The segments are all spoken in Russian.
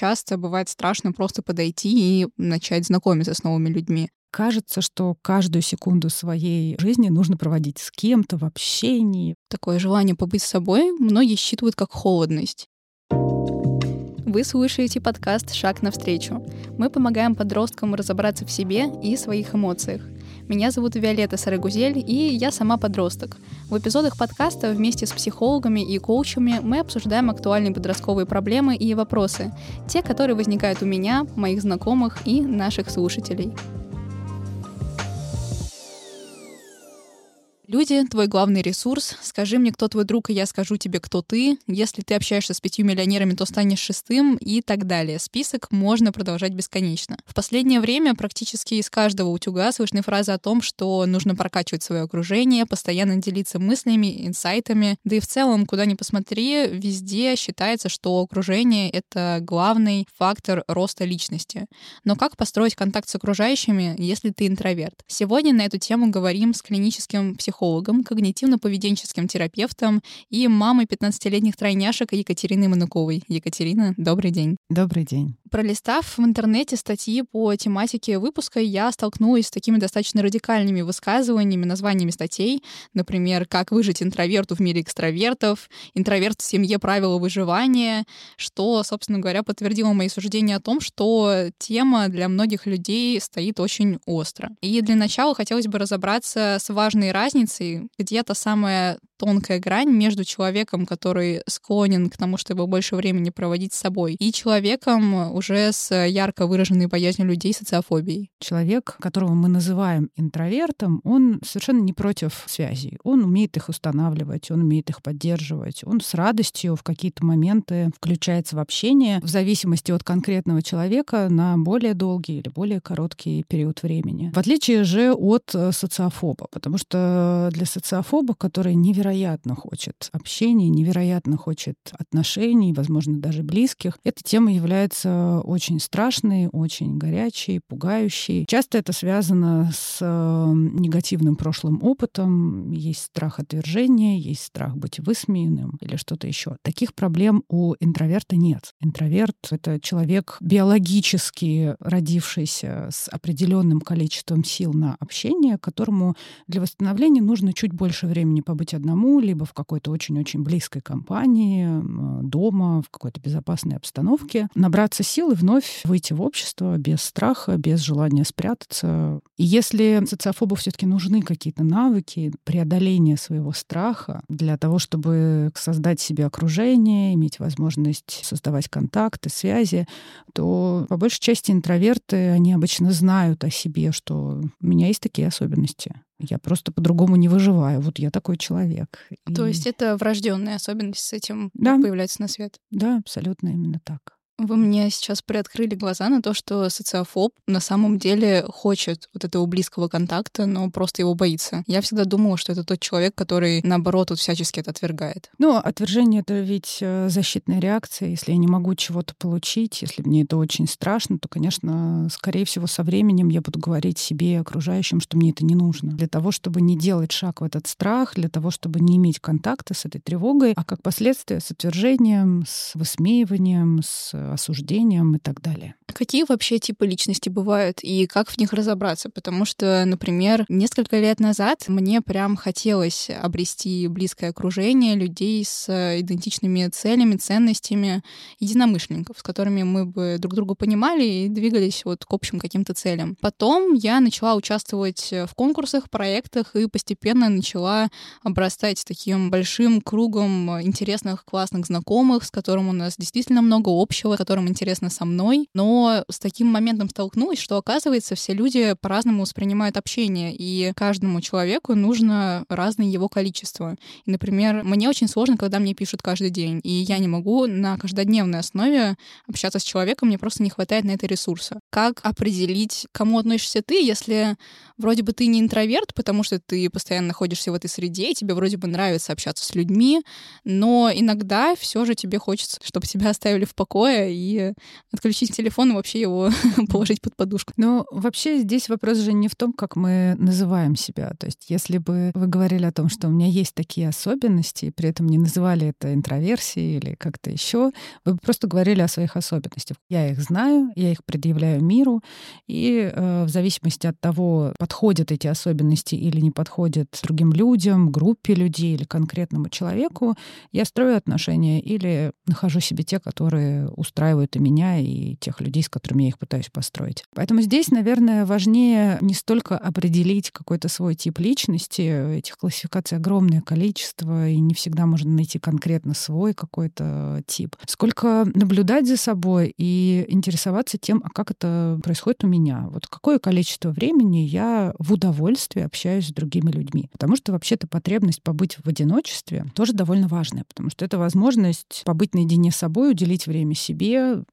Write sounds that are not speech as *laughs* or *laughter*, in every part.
часто бывает страшно просто подойти и начать знакомиться с новыми людьми. Кажется, что каждую секунду своей жизни нужно проводить с кем-то в общении. Такое желание побыть с собой многие считывают как холодность. Вы слушаете подкаст «Шаг навстречу». Мы помогаем подросткам разобраться в себе и своих эмоциях. Меня зовут Виолетта Сарагузель, и я сама подросток. В эпизодах подкаста вместе с психологами и коучами мы обсуждаем актуальные подростковые проблемы и вопросы, те, которые возникают у меня, моих знакомых и наших слушателей. Люди — твой главный ресурс. Скажи мне, кто твой друг, и я скажу тебе, кто ты. Если ты общаешься с пятью миллионерами, то станешь шестым и так далее. Список можно продолжать бесконечно. В последнее время практически из каждого утюга слышны фразы о том, что нужно прокачивать свое окружение, постоянно делиться мыслями, инсайтами. Да и в целом, куда ни посмотри, везде считается, что окружение — это главный фактор роста личности. Но как построить контакт с окружающими, если ты интроверт? Сегодня на эту тему говорим с клиническим психологом психологом, когнитивно-поведенческим терапевтом и мамой 15-летних тройняшек Екатерины Мануковой. Екатерина, добрый день. Добрый день. Пролистав в интернете статьи по тематике выпуска, я столкнулась с такими достаточно радикальными высказываниями, названиями статей, например, «Как выжить интроверту в мире экстравертов», «Интроверт в семье. Правила выживания», что, собственно говоря, подтвердило мои суждения о том, что тема для многих людей стоит очень остро. И для начала хотелось бы разобраться с важной разницей, где то самая тонкая грань между человеком, который склонен к тому, чтобы больше времени проводить с собой, и человеком уже с ярко выраженной боязнью людей, социофобией. Человек, которого мы называем интровертом, он совершенно не против связей. Он умеет их устанавливать, он умеет их поддерживать, он с радостью в какие-то моменты включается в общение в зависимости от конкретного человека на более долгий или более короткий период времени. В отличие же от социофоба, потому что для социофоба, который невероятно невероятно хочет общения, невероятно хочет отношений, возможно, даже близких. Эта тема является очень страшной, очень горячей, пугающей. Часто это связано с э, негативным прошлым опытом. Есть страх отвержения, есть страх быть высмеянным или что-то еще. Таких проблем у интроверта нет. Интроверт — это человек биологически родившийся с определенным количеством сил на общение, которому для восстановления нужно чуть больше времени побыть одному, либо в какой-то очень-очень близкой компании, дома, в какой-то безопасной обстановке, набраться сил и вновь выйти в общество без страха, без желания спрятаться. И если социофобу все-таки нужны какие-то навыки преодоления своего страха для того, чтобы создать себе окружение, иметь возможность создавать контакты, связи, то по большей части интроверты, они обычно знают о себе, что у меня есть такие особенности. Я просто по-другому не выживаю. Вот я такой человек. То И... есть это врожденная особенность с этим да. появляется на свет? Да, абсолютно именно так. Вы мне сейчас приоткрыли глаза на то, что социофоб на самом деле хочет вот этого близкого контакта, но просто его боится. Я всегда думала, что это тот человек, который, наоборот, вот всячески это отвергает. Ну, отвержение — это ведь э, защитная реакция. Если я не могу чего-то получить, если мне это очень страшно, то, конечно, скорее всего, со временем я буду говорить себе и окружающим, что мне это не нужно. Для того, чтобы не делать шаг в этот страх, для того, чтобы не иметь контакта с этой тревогой, а как последствие с отвержением, с высмеиванием, с осуждением и так далее. Какие вообще типы личности бывают и как в них разобраться? Потому что, например, несколько лет назад мне прям хотелось обрести близкое окружение людей с идентичными целями, ценностями, единомышленников, с которыми мы бы друг друга понимали и двигались вот к общим каким-то целям. Потом я начала участвовать в конкурсах, проектах и постепенно начала обрастать таким большим кругом интересных, классных знакомых, с которым у нас действительно много общего, которым интересно со мной. Но с таким моментом столкнулась, что, оказывается, все люди по-разному воспринимают общение, и каждому человеку нужно разное его количество. И, например, мне очень сложно, когда мне пишут каждый день, и я не могу на каждодневной основе общаться с человеком, мне просто не хватает на это ресурса. Как определить, кому относишься ты, если вроде бы ты не интроверт, потому что ты постоянно находишься в этой среде, и тебе вроде бы нравится общаться с людьми, но иногда все же тебе хочется, чтобы тебя оставили в покое, и отключить телефон и вообще его *laughs* положить под подушку. Но вообще здесь вопрос же не в том, как мы называем себя. То есть если бы вы говорили о том, что у меня есть такие особенности, и при этом не называли это интроверсией или как-то еще, вы бы просто говорили о своих особенностях. Я их знаю, я их предъявляю миру, и э, в зависимости от того, подходят эти особенности или не подходят другим людям, группе людей или конкретному человеку, я строю отношения или нахожу себе те, которые устраивают и меня, и тех людей, с которыми я их пытаюсь построить. Поэтому здесь, наверное, важнее не столько определить какой-то свой тип личности, этих классификаций огромное количество, и не всегда можно найти конкретно свой какой-то тип, сколько наблюдать за собой и интересоваться тем, а как это происходит у меня. Вот какое количество времени я в удовольствии общаюсь с другими людьми. Потому что вообще-то потребность побыть в одиночестве тоже довольно важная, потому что это возможность побыть наедине с собой, уделить время себе,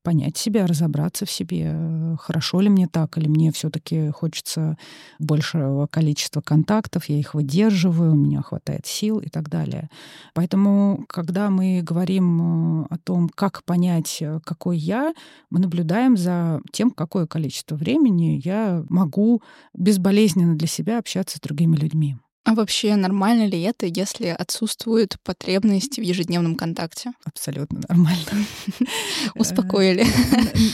понять себя, разобраться в себе, хорошо ли мне так, или мне все-таки хочется большего количества контактов, я их выдерживаю, у меня хватает сил и так далее. Поэтому, когда мы говорим э, о том, как понять, э, какой я, мы наблюдаем за тем, какое количество времени я могу безболезненно для себя общаться с другими людьми. А вообще нормально ли это, если отсутствует потребность в ежедневном контакте? Абсолютно нормально. *laughs* Успокоили.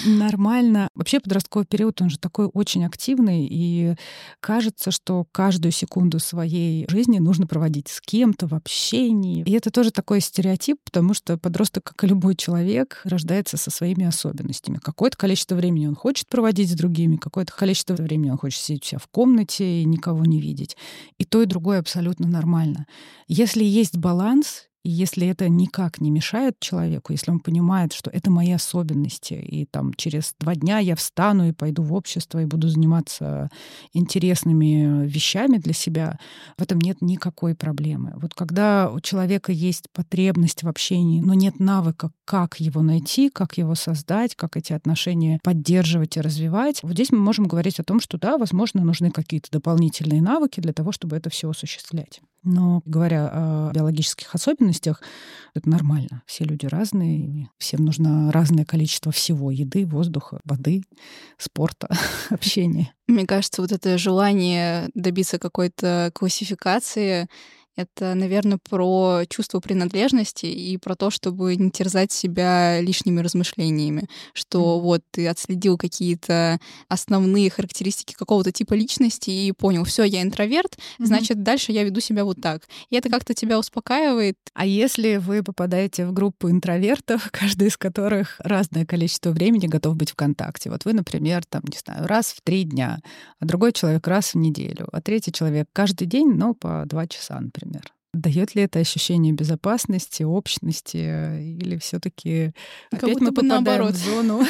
Нормально. Вообще подростковый период, он же такой очень активный, и кажется, что каждую секунду своей жизни нужно проводить с кем-то в общении. И это тоже такой стереотип, потому что подросток, как и любой человек, рождается со своими особенностями. Какое-то количество времени он хочет проводить с другими, какое-то количество времени он хочет сидеть у себя в комнате и никого не видеть. И то, и другое другое абсолютно нормально. Если есть баланс, и если это никак не мешает человеку, если он понимает, что это мои особенности, и там через два дня я встану и пойду в общество и буду заниматься интересными вещами для себя, в этом нет никакой проблемы. Вот когда у человека есть потребность в общении, но нет навыка, как его найти, как его создать, как эти отношения поддерживать и развивать, вот здесь мы можем говорить о том, что да, возможно, нужны какие-то дополнительные навыки для того, чтобы это все осуществлять. Но говоря о биологических особенностях, это нормально. Все люди разные, всем нужно разное количество всего — еды, воздуха, воды, спорта, *laughs* общения. Мне кажется, вот это желание добиться какой-то классификации это, наверное, про чувство принадлежности и про то, чтобы не терзать себя лишними размышлениями, что mm. вот ты отследил какие-то основные характеристики какого-то типа личности и понял, все, я интроверт, mm-hmm. значит, дальше я веду себя вот так. И это как-то тебя успокаивает. А если вы попадаете в группу интровертов, *laughs* каждый из которых разное количество времени готов быть в контакте. Вот вы, например, там, не знаю, раз в три дня, а другой человек раз в неделю, а третий человек каждый день, но по два часа, например например. Дает ли это ощущение безопасности, общности, или все-таки опять мы попадаем наоборот. в зону?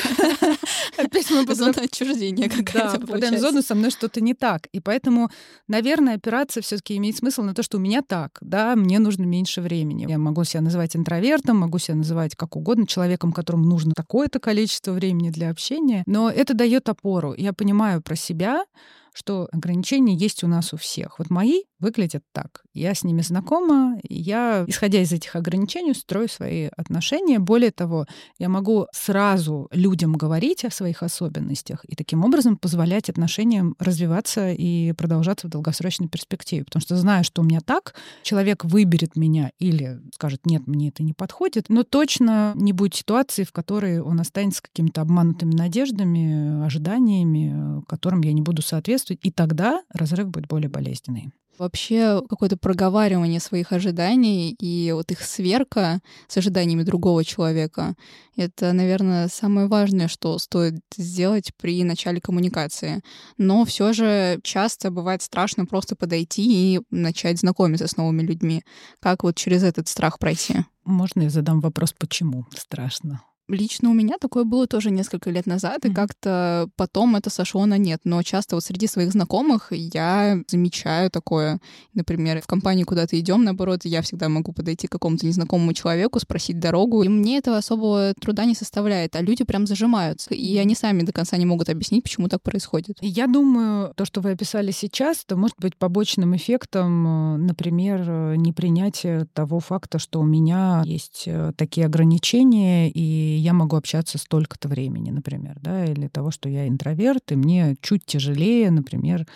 *laughs* Опять мы *laughs* в зону отчуждения какая-то Да, попадаем в зону, со мной что-то не так. И поэтому, наверное, опираться все таки имеет смысл на то, что у меня так, да, мне нужно меньше времени. Я могу себя называть интровертом, могу себя называть как угодно, человеком, которому нужно такое-то количество времени для общения, но это дает опору. Я понимаю про себя, что ограничения есть у нас у всех. Вот мои выглядят так. Я с ними знакома, я, исходя из этих ограничений, строю свои отношения. Более того, я могу сразу людям говорить о своих особенностях и таким образом позволять отношениям развиваться и продолжаться в долгосрочной перспективе. Потому что знаю, что у меня так, человек выберет меня или скажет, нет, мне это не подходит, но точно не будет ситуации, в которой он останется какими-то обманутыми надеждами, ожиданиями, которым я не буду соответствовать, и тогда разрыв будет более болезненный. Вообще какое-то проговаривание своих ожиданий и вот их сверка с ожиданиями другого человека — это, наверное, самое важное, что стоит сделать при начале коммуникации. Но все же часто бывает страшно просто подойти и начать знакомиться с новыми людьми. Как вот через этот страх пройти? Можно я задам вопрос, почему страшно? Лично у меня такое было тоже несколько лет назад, mm-hmm. и как-то потом это сошло на нет. Но часто вот среди своих знакомых я замечаю такое. Например, в компании куда-то идем, наоборот, я всегда могу подойти к какому-то незнакомому человеку, спросить дорогу, и мне этого особого труда не составляет, а люди прям зажимаются, и они сами до конца не могут объяснить, почему так происходит. Я думаю, то, что вы описали сейчас, это может быть побочным эффектом, э, например, э, непринятия того факта, что у меня есть э, такие ограничения, и я могу общаться столько-то времени, например, да, или того, что я интроверт, и мне чуть тяжелее, например,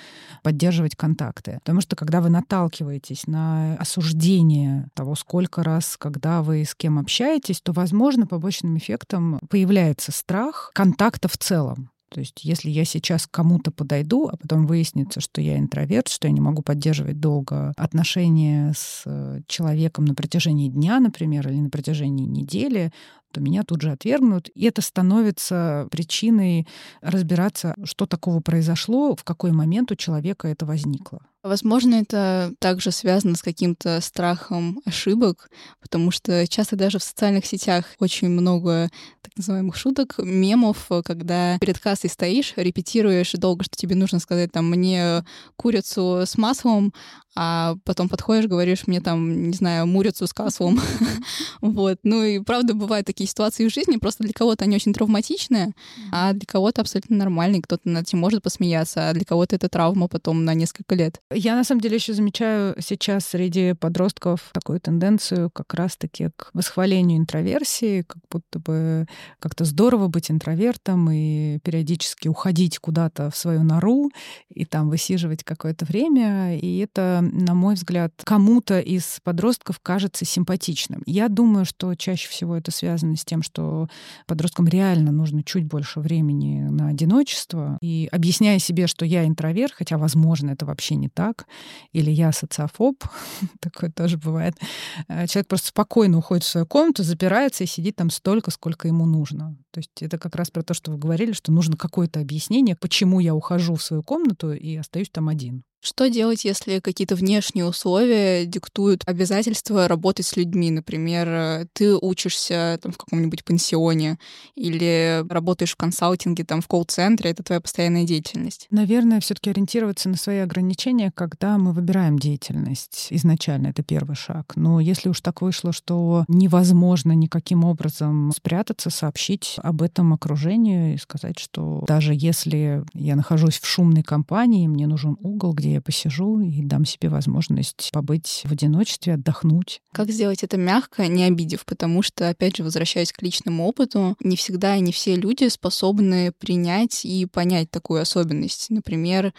поддерживать контакты. Потому что когда вы наталкиваетесь на осуждение того, сколько раз, когда вы с кем общаетесь, то, возможно, побочным эффектом появляется страх контакта в целом. То есть если я сейчас к кому-то подойду, а потом выяснится, что я интроверт, что я не могу поддерживать долго отношения с человеком на протяжении дня, например, или на протяжении недели, то меня тут же отвергнут. И это становится причиной разбираться, что такого произошло, в какой момент у человека это возникло. Возможно, это также связано с каким-то страхом ошибок, потому что часто даже в социальных сетях очень много так называемых шуток, мемов, когда перед кассой стоишь, репетируешь долго, что тебе нужно сказать там «мне курицу с маслом», а потом подходишь, говоришь мне там, не знаю, мурицу с каслом. *laughs* вот. Ну и правда бывают такие ситуации в жизни, просто для кого-то они очень травматичные, а для кого-то абсолютно нормальные, кто-то над этим может посмеяться, а для кого-то это травма потом на несколько лет. Я на самом деле еще замечаю сейчас среди подростков такую тенденцию как раз-таки к восхвалению интроверсии, как будто бы как-то здорово быть интровертом и периодически уходить куда-то в свою нору и там высиживать какое-то время. И это на мой взгляд, кому-то из подростков кажется симпатичным. Я думаю, что чаще всего это связано с тем, что подросткам реально нужно чуть больше времени на одиночество. И объясняя себе, что я интроверт, хотя, возможно, это вообще не так, или я социофоб, *laughs* такое тоже бывает, э, человек просто спокойно уходит в свою комнату, запирается и сидит там столько, сколько ему нужно. То есть это как раз про то, что вы говорили, что нужно какое-то объяснение, почему я ухожу в свою комнату и остаюсь там один. Что делать, если какие-то внешние условия диктуют обязательства работать с людьми? Например, ты учишься там, в каком-нибудь пансионе или работаешь в консалтинге, там, в колл-центре, это твоя постоянная деятельность. Наверное, все таки ориентироваться на свои ограничения, когда мы выбираем деятельность. Изначально это первый шаг. Но если уж так вышло, что невозможно никаким образом спрятаться, сообщить об этом окружению и сказать, что даже если я нахожусь в шумной компании, мне нужен угол, где я посижу и дам себе возможность побыть в одиночестве, отдохнуть. Как сделать это мягко, не обидев? Потому что, опять же, возвращаясь к личному опыту, не всегда и не все люди способны принять и понять такую особенность. Например,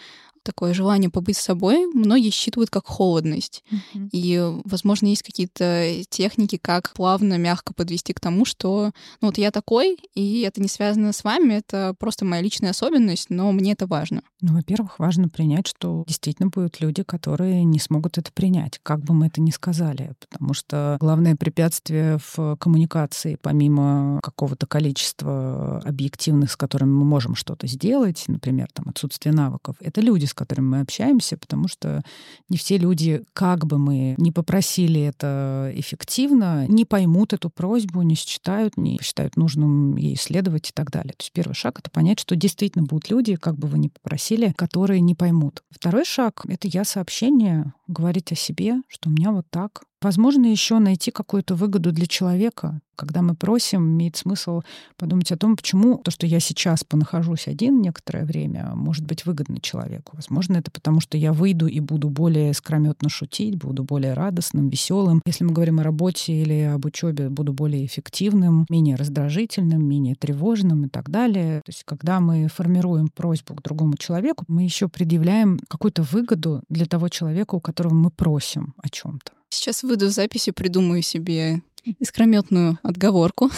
такое желание побыть с собой многие считывают как холодность. Mm-hmm. И, возможно, есть какие-то техники, как плавно, мягко подвести к тому, что ну вот я такой, и это не связано с вами, это просто моя личная особенность, но мне это важно. Ну, во-первых, важно принять, что действительно будут люди, которые не смогут это принять, как бы мы это ни сказали, потому что главное препятствие в коммуникации, помимо какого-то количества объективных, с которыми мы можем что-то сделать, например, там отсутствие навыков, это люди, с которыми мы общаемся, потому что не все люди, как бы мы не попросили это эффективно, не поймут эту просьбу, не считают, не считают нужным ей следовать и так далее. То есть первый шаг — это понять, что действительно будут люди, как бы вы ни попросили, которые не поймут. Второй шаг — это я сообщение, говорить о себе, что у меня вот так, Возможно, еще найти какую-то выгоду для человека. Когда мы просим, имеет смысл подумать о том, почему то, что я сейчас понахожусь один некоторое время, может быть выгодно человеку. Возможно, это потому, что я выйду и буду более скрометно шутить, буду более радостным, веселым. Если мы говорим о работе или об учебе, буду более эффективным, менее раздражительным, менее тревожным и так далее. То есть, когда мы формируем просьбу к другому человеку, мы еще предъявляем какую-то выгоду для того человека, у которого мы просим о чем-то. Сейчас выйду в записи, придумаю себе искрометную отговорку,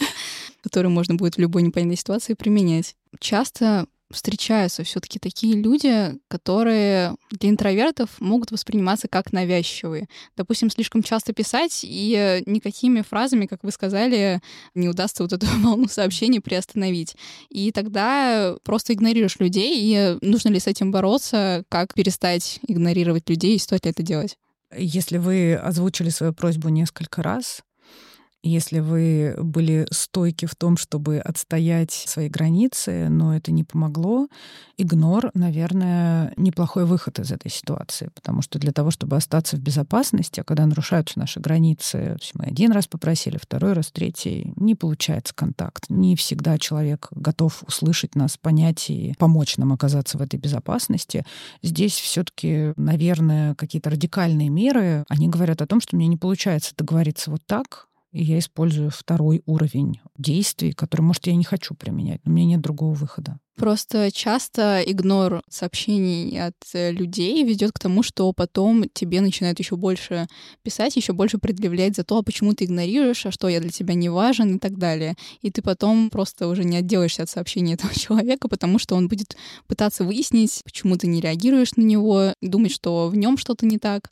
*laughs* которую можно будет в любой непонятной ситуации применять. Часто встречаются все-таки такие люди, которые для интровертов могут восприниматься как навязчивые. Допустим, слишком часто писать, и никакими фразами, как вы сказали, не удастся вот эту *laughs* волну сообщений приостановить. И тогда просто игнорируешь людей, и нужно ли с этим бороться, как перестать игнорировать людей, и стоит ли это делать? Если вы озвучили свою просьбу несколько раз, если вы были стойки в том, чтобы отстоять свои границы, но это не помогло, игнор, наверное, неплохой выход из этой ситуации, потому что для того, чтобы остаться в безопасности, а когда нарушаются наши границы, мы один раз попросили, второй раз, третий, не получается контакт. Не всегда человек готов услышать нас, понять и помочь нам оказаться в этой безопасности. Здесь все-таки, наверное, какие-то радикальные меры, они говорят о том, что мне не получается договориться вот так, И я использую второй уровень действий, который, может, я не хочу применять, но у меня нет другого выхода. Просто часто игнор сообщений от э, людей ведет к тому, что потом тебе начинают еще больше писать, еще больше предъявлять за то, а почему ты игнорируешь, а что я для тебя не важен и так далее. И ты потом просто уже не отделаешься от сообщений *laughs* этого человека, потому что он будет пытаться выяснить, почему ты не реагируешь на него, думать, что в нем что-то не так.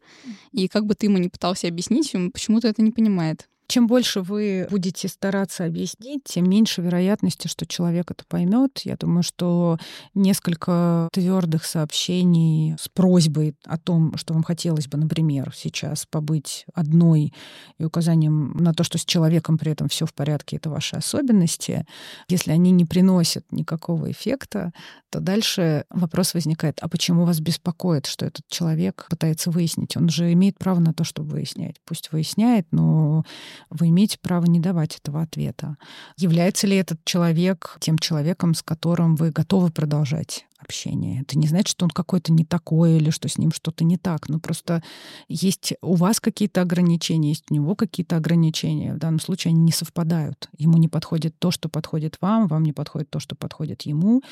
И как бы ты ему не пытался объяснить, он почему-то это не понимает. Чем больше вы будете стараться объяснить, тем меньше вероятности, что человек это поймет. Я думаю, что несколько твердых сообщений с просьбой о том, что вам хотелось бы, например, сейчас побыть одной и указанием на то, что с человеком при этом все в порядке, это ваши особенности. Если они не приносят никакого эффекта, то дальше вопрос возникает, а почему вас беспокоит, что этот человек пытается выяснить? Он же имеет право на то, чтобы выяснять. Пусть выясняет, но вы имеете право не давать этого ответа. Является ли этот человек тем человеком, с которым вы готовы продолжать общение. Это не значит, что он какой-то не такой или что с ним что-то не так. Ну, просто есть у вас какие-то ограничения, есть у него какие-то ограничения. В данном случае они не совпадают. Ему не подходит то, что подходит вам, вам не подходит то, что подходит ему.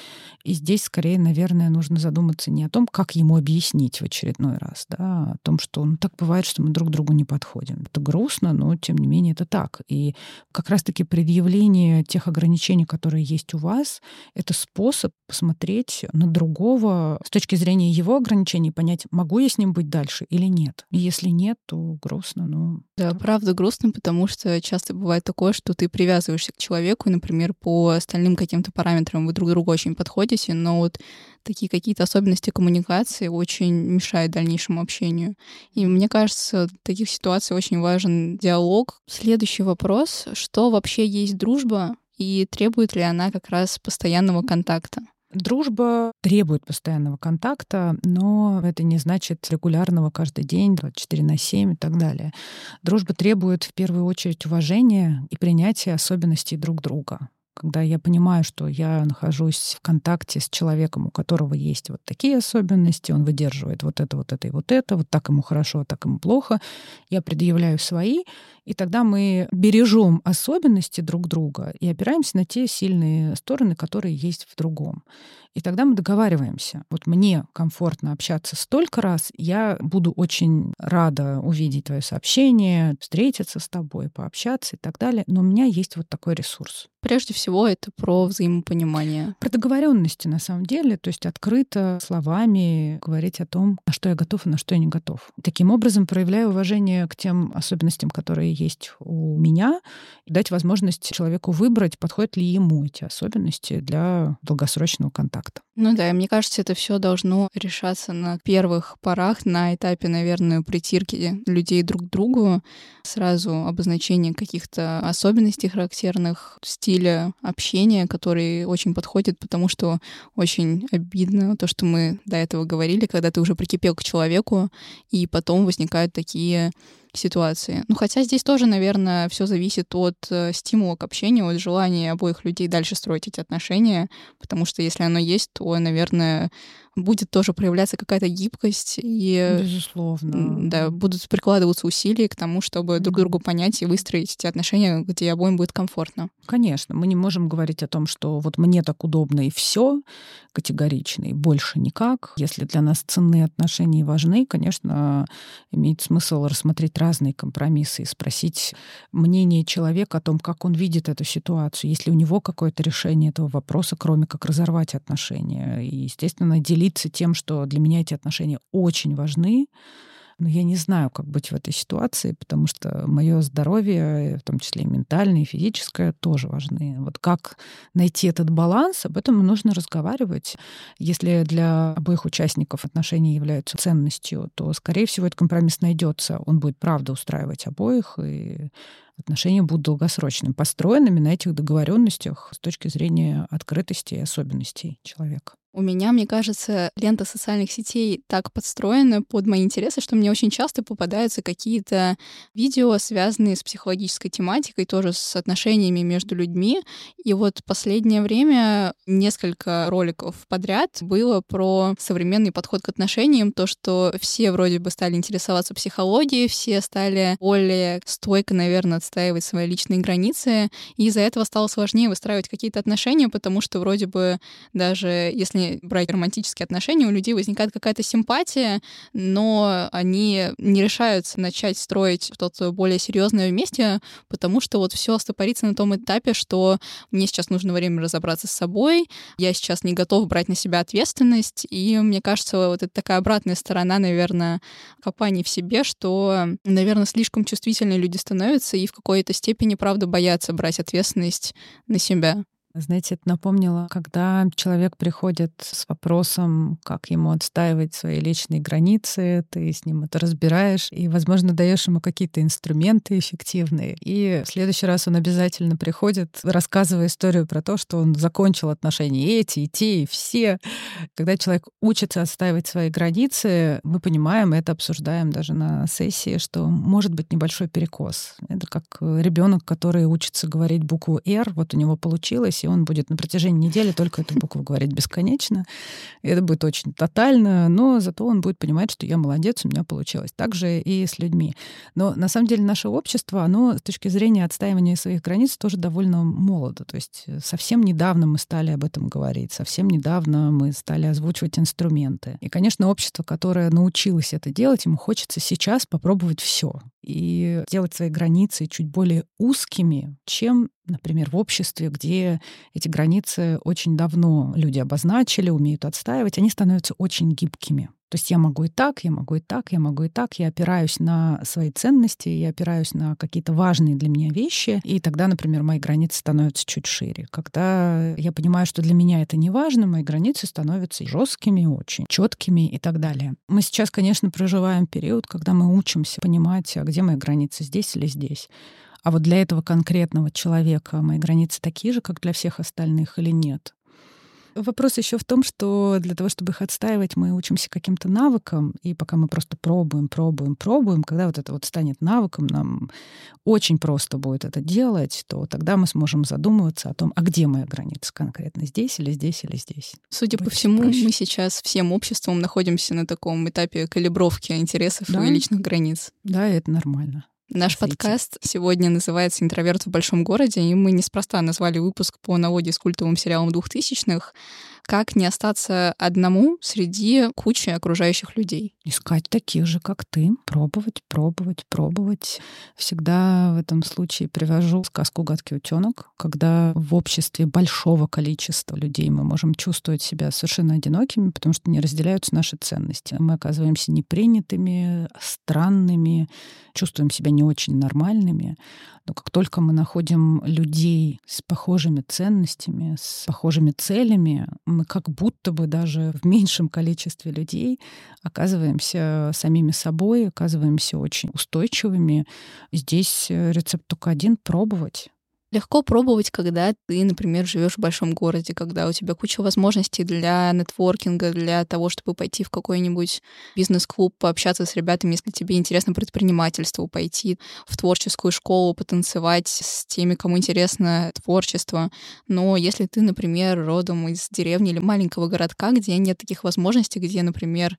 И здесь скорее, наверное, нужно задуматься не о том, как ему объяснить в очередной раз, да, а о том, что ну, так бывает, что мы друг другу не подходим. Это грустно, но тем не менее это так. И как раз-таки предъявление тех ограничений, которые есть у вас, это способ посмотреть на другого с точки зрения его ограничений, понять, могу я с ним быть дальше или нет. И если нет, то грустно. Ну, да, правда грустно, потому что часто бывает такое, что ты привязываешься к человеку, и, например, по остальным каким-то параметрам вы друг другу очень подходите, но вот такие какие-то особенности коммуникации очень мешают дальнейшему общению. И мне кажется, в таких ситуациях очень важен диалог. Следующий вопрос. Что вообще есть дружба и требует ли она как раз постоянного контакта? Дружба требует постоянного контакта, но это не значит регулярного каждый день, 24 на 7 и так далее. Дружба требует в первую очередь уважения и принятия особенностей друг друга когда я понимаю, что я нахожусь в контакте с человеком, у которого есть вот такие особенности, он выдерживает вот это, вот это и вот это, вот так ему хорошо, а так ему плохо, я предъявляю свои, и тогда мы бережем особенности друг друга и опираемся на те сильные стороны, которые есть в другом. И тогда мы договариваемся. Вот мне комфортно общаться столько раз, я буду очень рада увидеть твое сообщение, встретиться с тобой, пообщаться и так далее. Но у меня есть вот такой ресурс. Прежде всего, это про взаимопонимание. Про договоренности, на самом деле. То есть открыто словами говорить о том, на что я готов и на что я не готов. Таким образом, проявляю уважение к тем особенностям, которые есть у меня, и дать возможность человеку выбрать, подходят ли ему эти особенности для долгосрочного контакта. Ну да, и мне кажется, это все должно решаться на первых порах, на этапе, наверное, притирки людей друг к другу, сразу обозначение каких-то особенностей характерных, стиля общения, который очень подходит, потому что очень обидно то, что мы до этого говорили, когда ты уже прикипел к человеку, и потом возникают такие ситуации. Ну, хотя здесь тоже, наверное, все зависит от э, стимула к общению, от желания обоих людей дальше строить эти отношения, потому что если оно есть, то, наверное, будет тоже проявляться какая-то гибкость и безусловно. да будут прикладываться усилия к тому чтобы друг другу понять и выстроить эти отношения где обоим будет комфортно. Конечно мы не можем говорить о том что вот мне так удобно и все категорично и больше никак. Если для нас ценные отношения важны конечно имеет смысл рассмотреть разные компромиссы и спросить мнение человека о том как он видит эту ситуацию. Есть ли у него какое-то решение этого вопроса кроме как разорвать отношения? И естественно делить делиться тем, что для меня эти отношения очень важны, но я не знаю, как быть в этой ситуации, потому что мое здоровье, в том числе и ментальное, и физическое, тоже важны. Вот как найти этот баланс, об этом нужно разговаривать. Если для обоих участников отношения являются ценностью, то, скорее всего, этот компромисс найдется. Он будет правда устраивать обоих, и отношения будут долгосрочными, построенными на этих договоренностях с точки зрения открытости и особенностей человека. У меня, мне кажется, лента социальных сетей так подстроена под мои интересы, что мне очень часто попадаются какие-то видео, связанные с психологической тематикой, тоже с отношениями между людьми. И вот последнее время несколько роликов подряд было про современный подход к отношениям, то, что все вроде бы стали интересоваться психологией, все стали более стойко, наверное, отстаивать свои личные границы, и из-за этого стало сложнее выстраивать какие-то отношения, потому что вроде бы даже если брать романтические отношения, у людей возникает какая-то симпатия, но они не решаются начать строить что-то более серьезное вместе, потому что вот все стопорится на том этапе, что мне сейчас нужно время разобраться с собой, я сейчас не готов брать на себя ответственность, и мне кажется, вот это такая обратная сторона, наверное, копаний в себе, что, наверное, слишком чувствительные люди становятся и в какой-то степени, правда, боятся брать ответственность на себя. Знаете, это напомнило, когда человек приходит с вопросом, как ему отстаивать свои личные границы, ты с ним это разбираешь, и, возможно, даешь ему какие-то инструменты эффективные. И в следующий раз он обязательно приходит, рассказывая историю про то, что он закончил отношения эти, и те, и все. Когда человек учится отстаивать свои границы, мы понимаем, это обсуждаем даже на сессии, что может быть небольшой перекос. Это как ребенок, который учится говорить букву «Р», вот у него получилось, он будет на протяжении недели только эту букву говорить бесконечно. Это будет очень тотально, но зато он будет понимать, что я молодец, у меня получилось. Так же и с людьми. Но на самом деле наше общество, оно с точки зрения отстаивания своих границ тоже довольно молодо. То есть э, совсем недавно мы стали об этом говорить, совсем недавно мы стали озвучивать инструменты. И, конечно, общество, которое научилось это делать, ему хочется сейчас попробовать все и делать свои границы чуть более узкими, чем например, в обществе, где эти границы очень давно люди обозначили, умеют отстаивать, они становятся очень гибкими. То есть я могу и так, я могу и так, я могу и так. Я опираюсь на свои ценности, я опираюсь на какие-то важные для меня вещи, и тогда, например, мои границы становятся чуть шире. Когда я понимаю, что для меня это не важно, мои границы становятся жесткими, очень четкими и так далее. Мы сейчас, конечно, проживаем период, когда мы учимся понимать, а где мои границы, здесь или здесь. А вот для этого конкретного человека мои границы такие же, как для всех остальных или нет? Вопрос еще в том, что для того, чтобы их отстаивать, мы учимся каким-то навыкам, и пока мы просто пробуем, пробуем, пробуем, когда вот это вот станет навыком, нам очень просто будет это делать, то тогда мы сможем задумываться о том, а где моя граница конкретно, здесь или здесь или здесь. Судя будет по всему, проще. мы сейчас всем обществом находимся на таком этапе калибровки интересов да? и личных границ. Да, это нормально. Наш подкаст сегодня называется «Интроверт в большом городе», и мы неспроста назвали выпуск по наводе с культовым сериалом двухтысячных как не остаться одному среди кучи окружающих людей. Искать таких же, как ты. Пробовать, пробовать, пробовать. Всегда в этом случае привожу сказку «Гадкий утенок», когда в обществе большого количества людей мы можем чувствовать себя совершенно одинокими, потому что не разделяются наши ценности. Мы оказываемся непринятыми, странными, чувствуем себя не очень нормальными. Но как только мы находим людей с похожими ценностями, с похожими целями, мы как будто бы даже в меньшем количестве людей оказываемся самими собой, оказываемся очень устойчивыми. Здесь рецепт только один — пробовать. Легко пробовать, когда ты, например, живешь в большом городе, когда у тебя куча возможностей для нетворкинга, для того, чтобы пойти в какой-нибудь бизнес-клуб, пообщаться с ребятами, если тебе интересно предпринимательство, пойти в творческую школу, потанцевать с теми, кому интересно творчество. Но если ты, например, родом из деревни или маленького городка, где нет таких возможностей, где, например,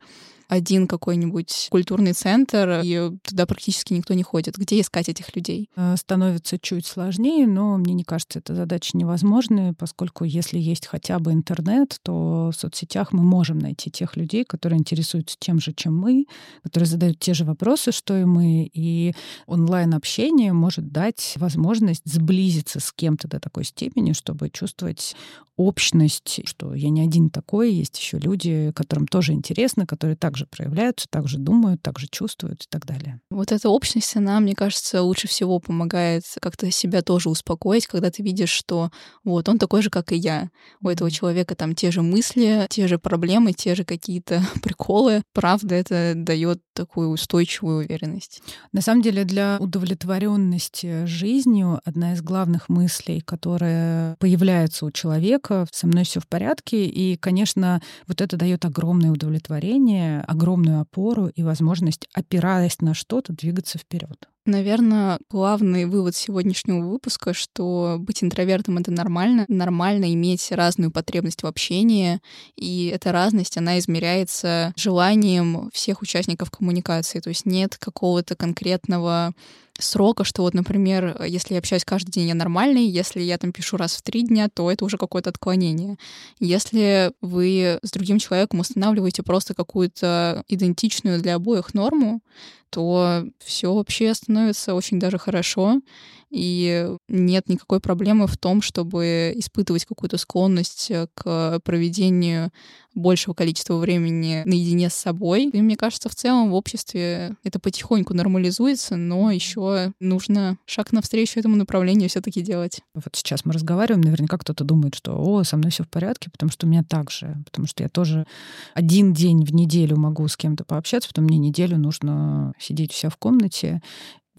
один какой-нибудь культурный центр, и туда практически никто не ходит. Где искать этих людей? Э, становится чуть сложнее, но мне не кажется, эта задача невозможной, поскольку если есть хотя бы интернет, то в соцсетях мы можем найти тех людей, которые интересуются тем же, чем мы, которые задают те же вопросы, что и мы, и онлайн-общение может дать возможность сблизиться с кем-то до такой степени, чтобы чувствовать общность, что я не один такой, есть еще люди, которым тоже интересно, которые также проявляются, также думают, также чувствуют и так далее. Вот эта общность, она, мне кажется, лучше всего помогает как-то себя тоже успокоить, когда ты видишь, что вот он такой же, как и я. У этого человека там те же мысли, те же проблемы, те же какие-то *laughs* приколы. Правда, это дает такую устойчивую уверенность. На самом деле, для удовлетворенности жизнью одна из главных мыслей, которая появляется у человека, со мной все в порядке. И, конечно, вот это дает огромное удовлетворение, огромную опору и возможность, опираясь на что-то, двигаться вперед. Наверное, главный вывод сегодняшнего выпуска, что быть интровертом — это нормально. Нормально иметь разную потребность в общении, и эта разность, она измеряется желанием всех участников коммуникации. То есть нет какого-то конкретного срока, что вот, например, если я общаюсь каждый день, я нормальный, если я там пишу раз в три дня, то это уже какое-то отклонение. Если вы с другим человеком устанавливаете просто какую-то идентичную для обоих норму, то все вообще становится очень даже хорошо, и нет никакой проблемы в том, чтобы испытывать какую-то склонность к проведению большего количества времени наедине с собой. И мне кажется, в целом в обществе это потихоньку нормализуется, но еще нужно шаг навстречу этому направлению все-таки делать. Вот сейчас мы разговариваем, наверняка кто-то думает, что о, со мной все в порядке, потому что у меня так же, потому что я тоже один день в неделю могу с кем-то пообщаться, потом мне неделю нужно сидеть вся в комнате.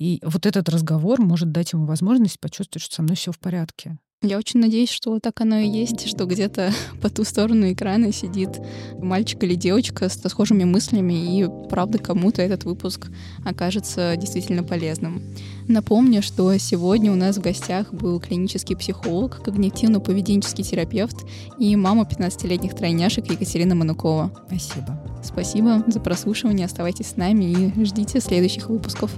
И вот этот разговор может дать ему возможность почувствовать, что со мной все в порядке. Я очень надеюсь, что так оно и есть, что где-то *laughs* по ту сторону экрана сидит мальчик или девочка с схожими мыслями, и правда кому-то этот выпуск окажется действительно полезным. Напомню, что сегодня у нас в гостях был клинический психолог, когнитивно-поведенческий терапевт и мама 15-летних тройняшек Екатерина Манукова. Спасибо. Спасибо за прослушивание, оставайтесь с нами и ждите следующих выпусков.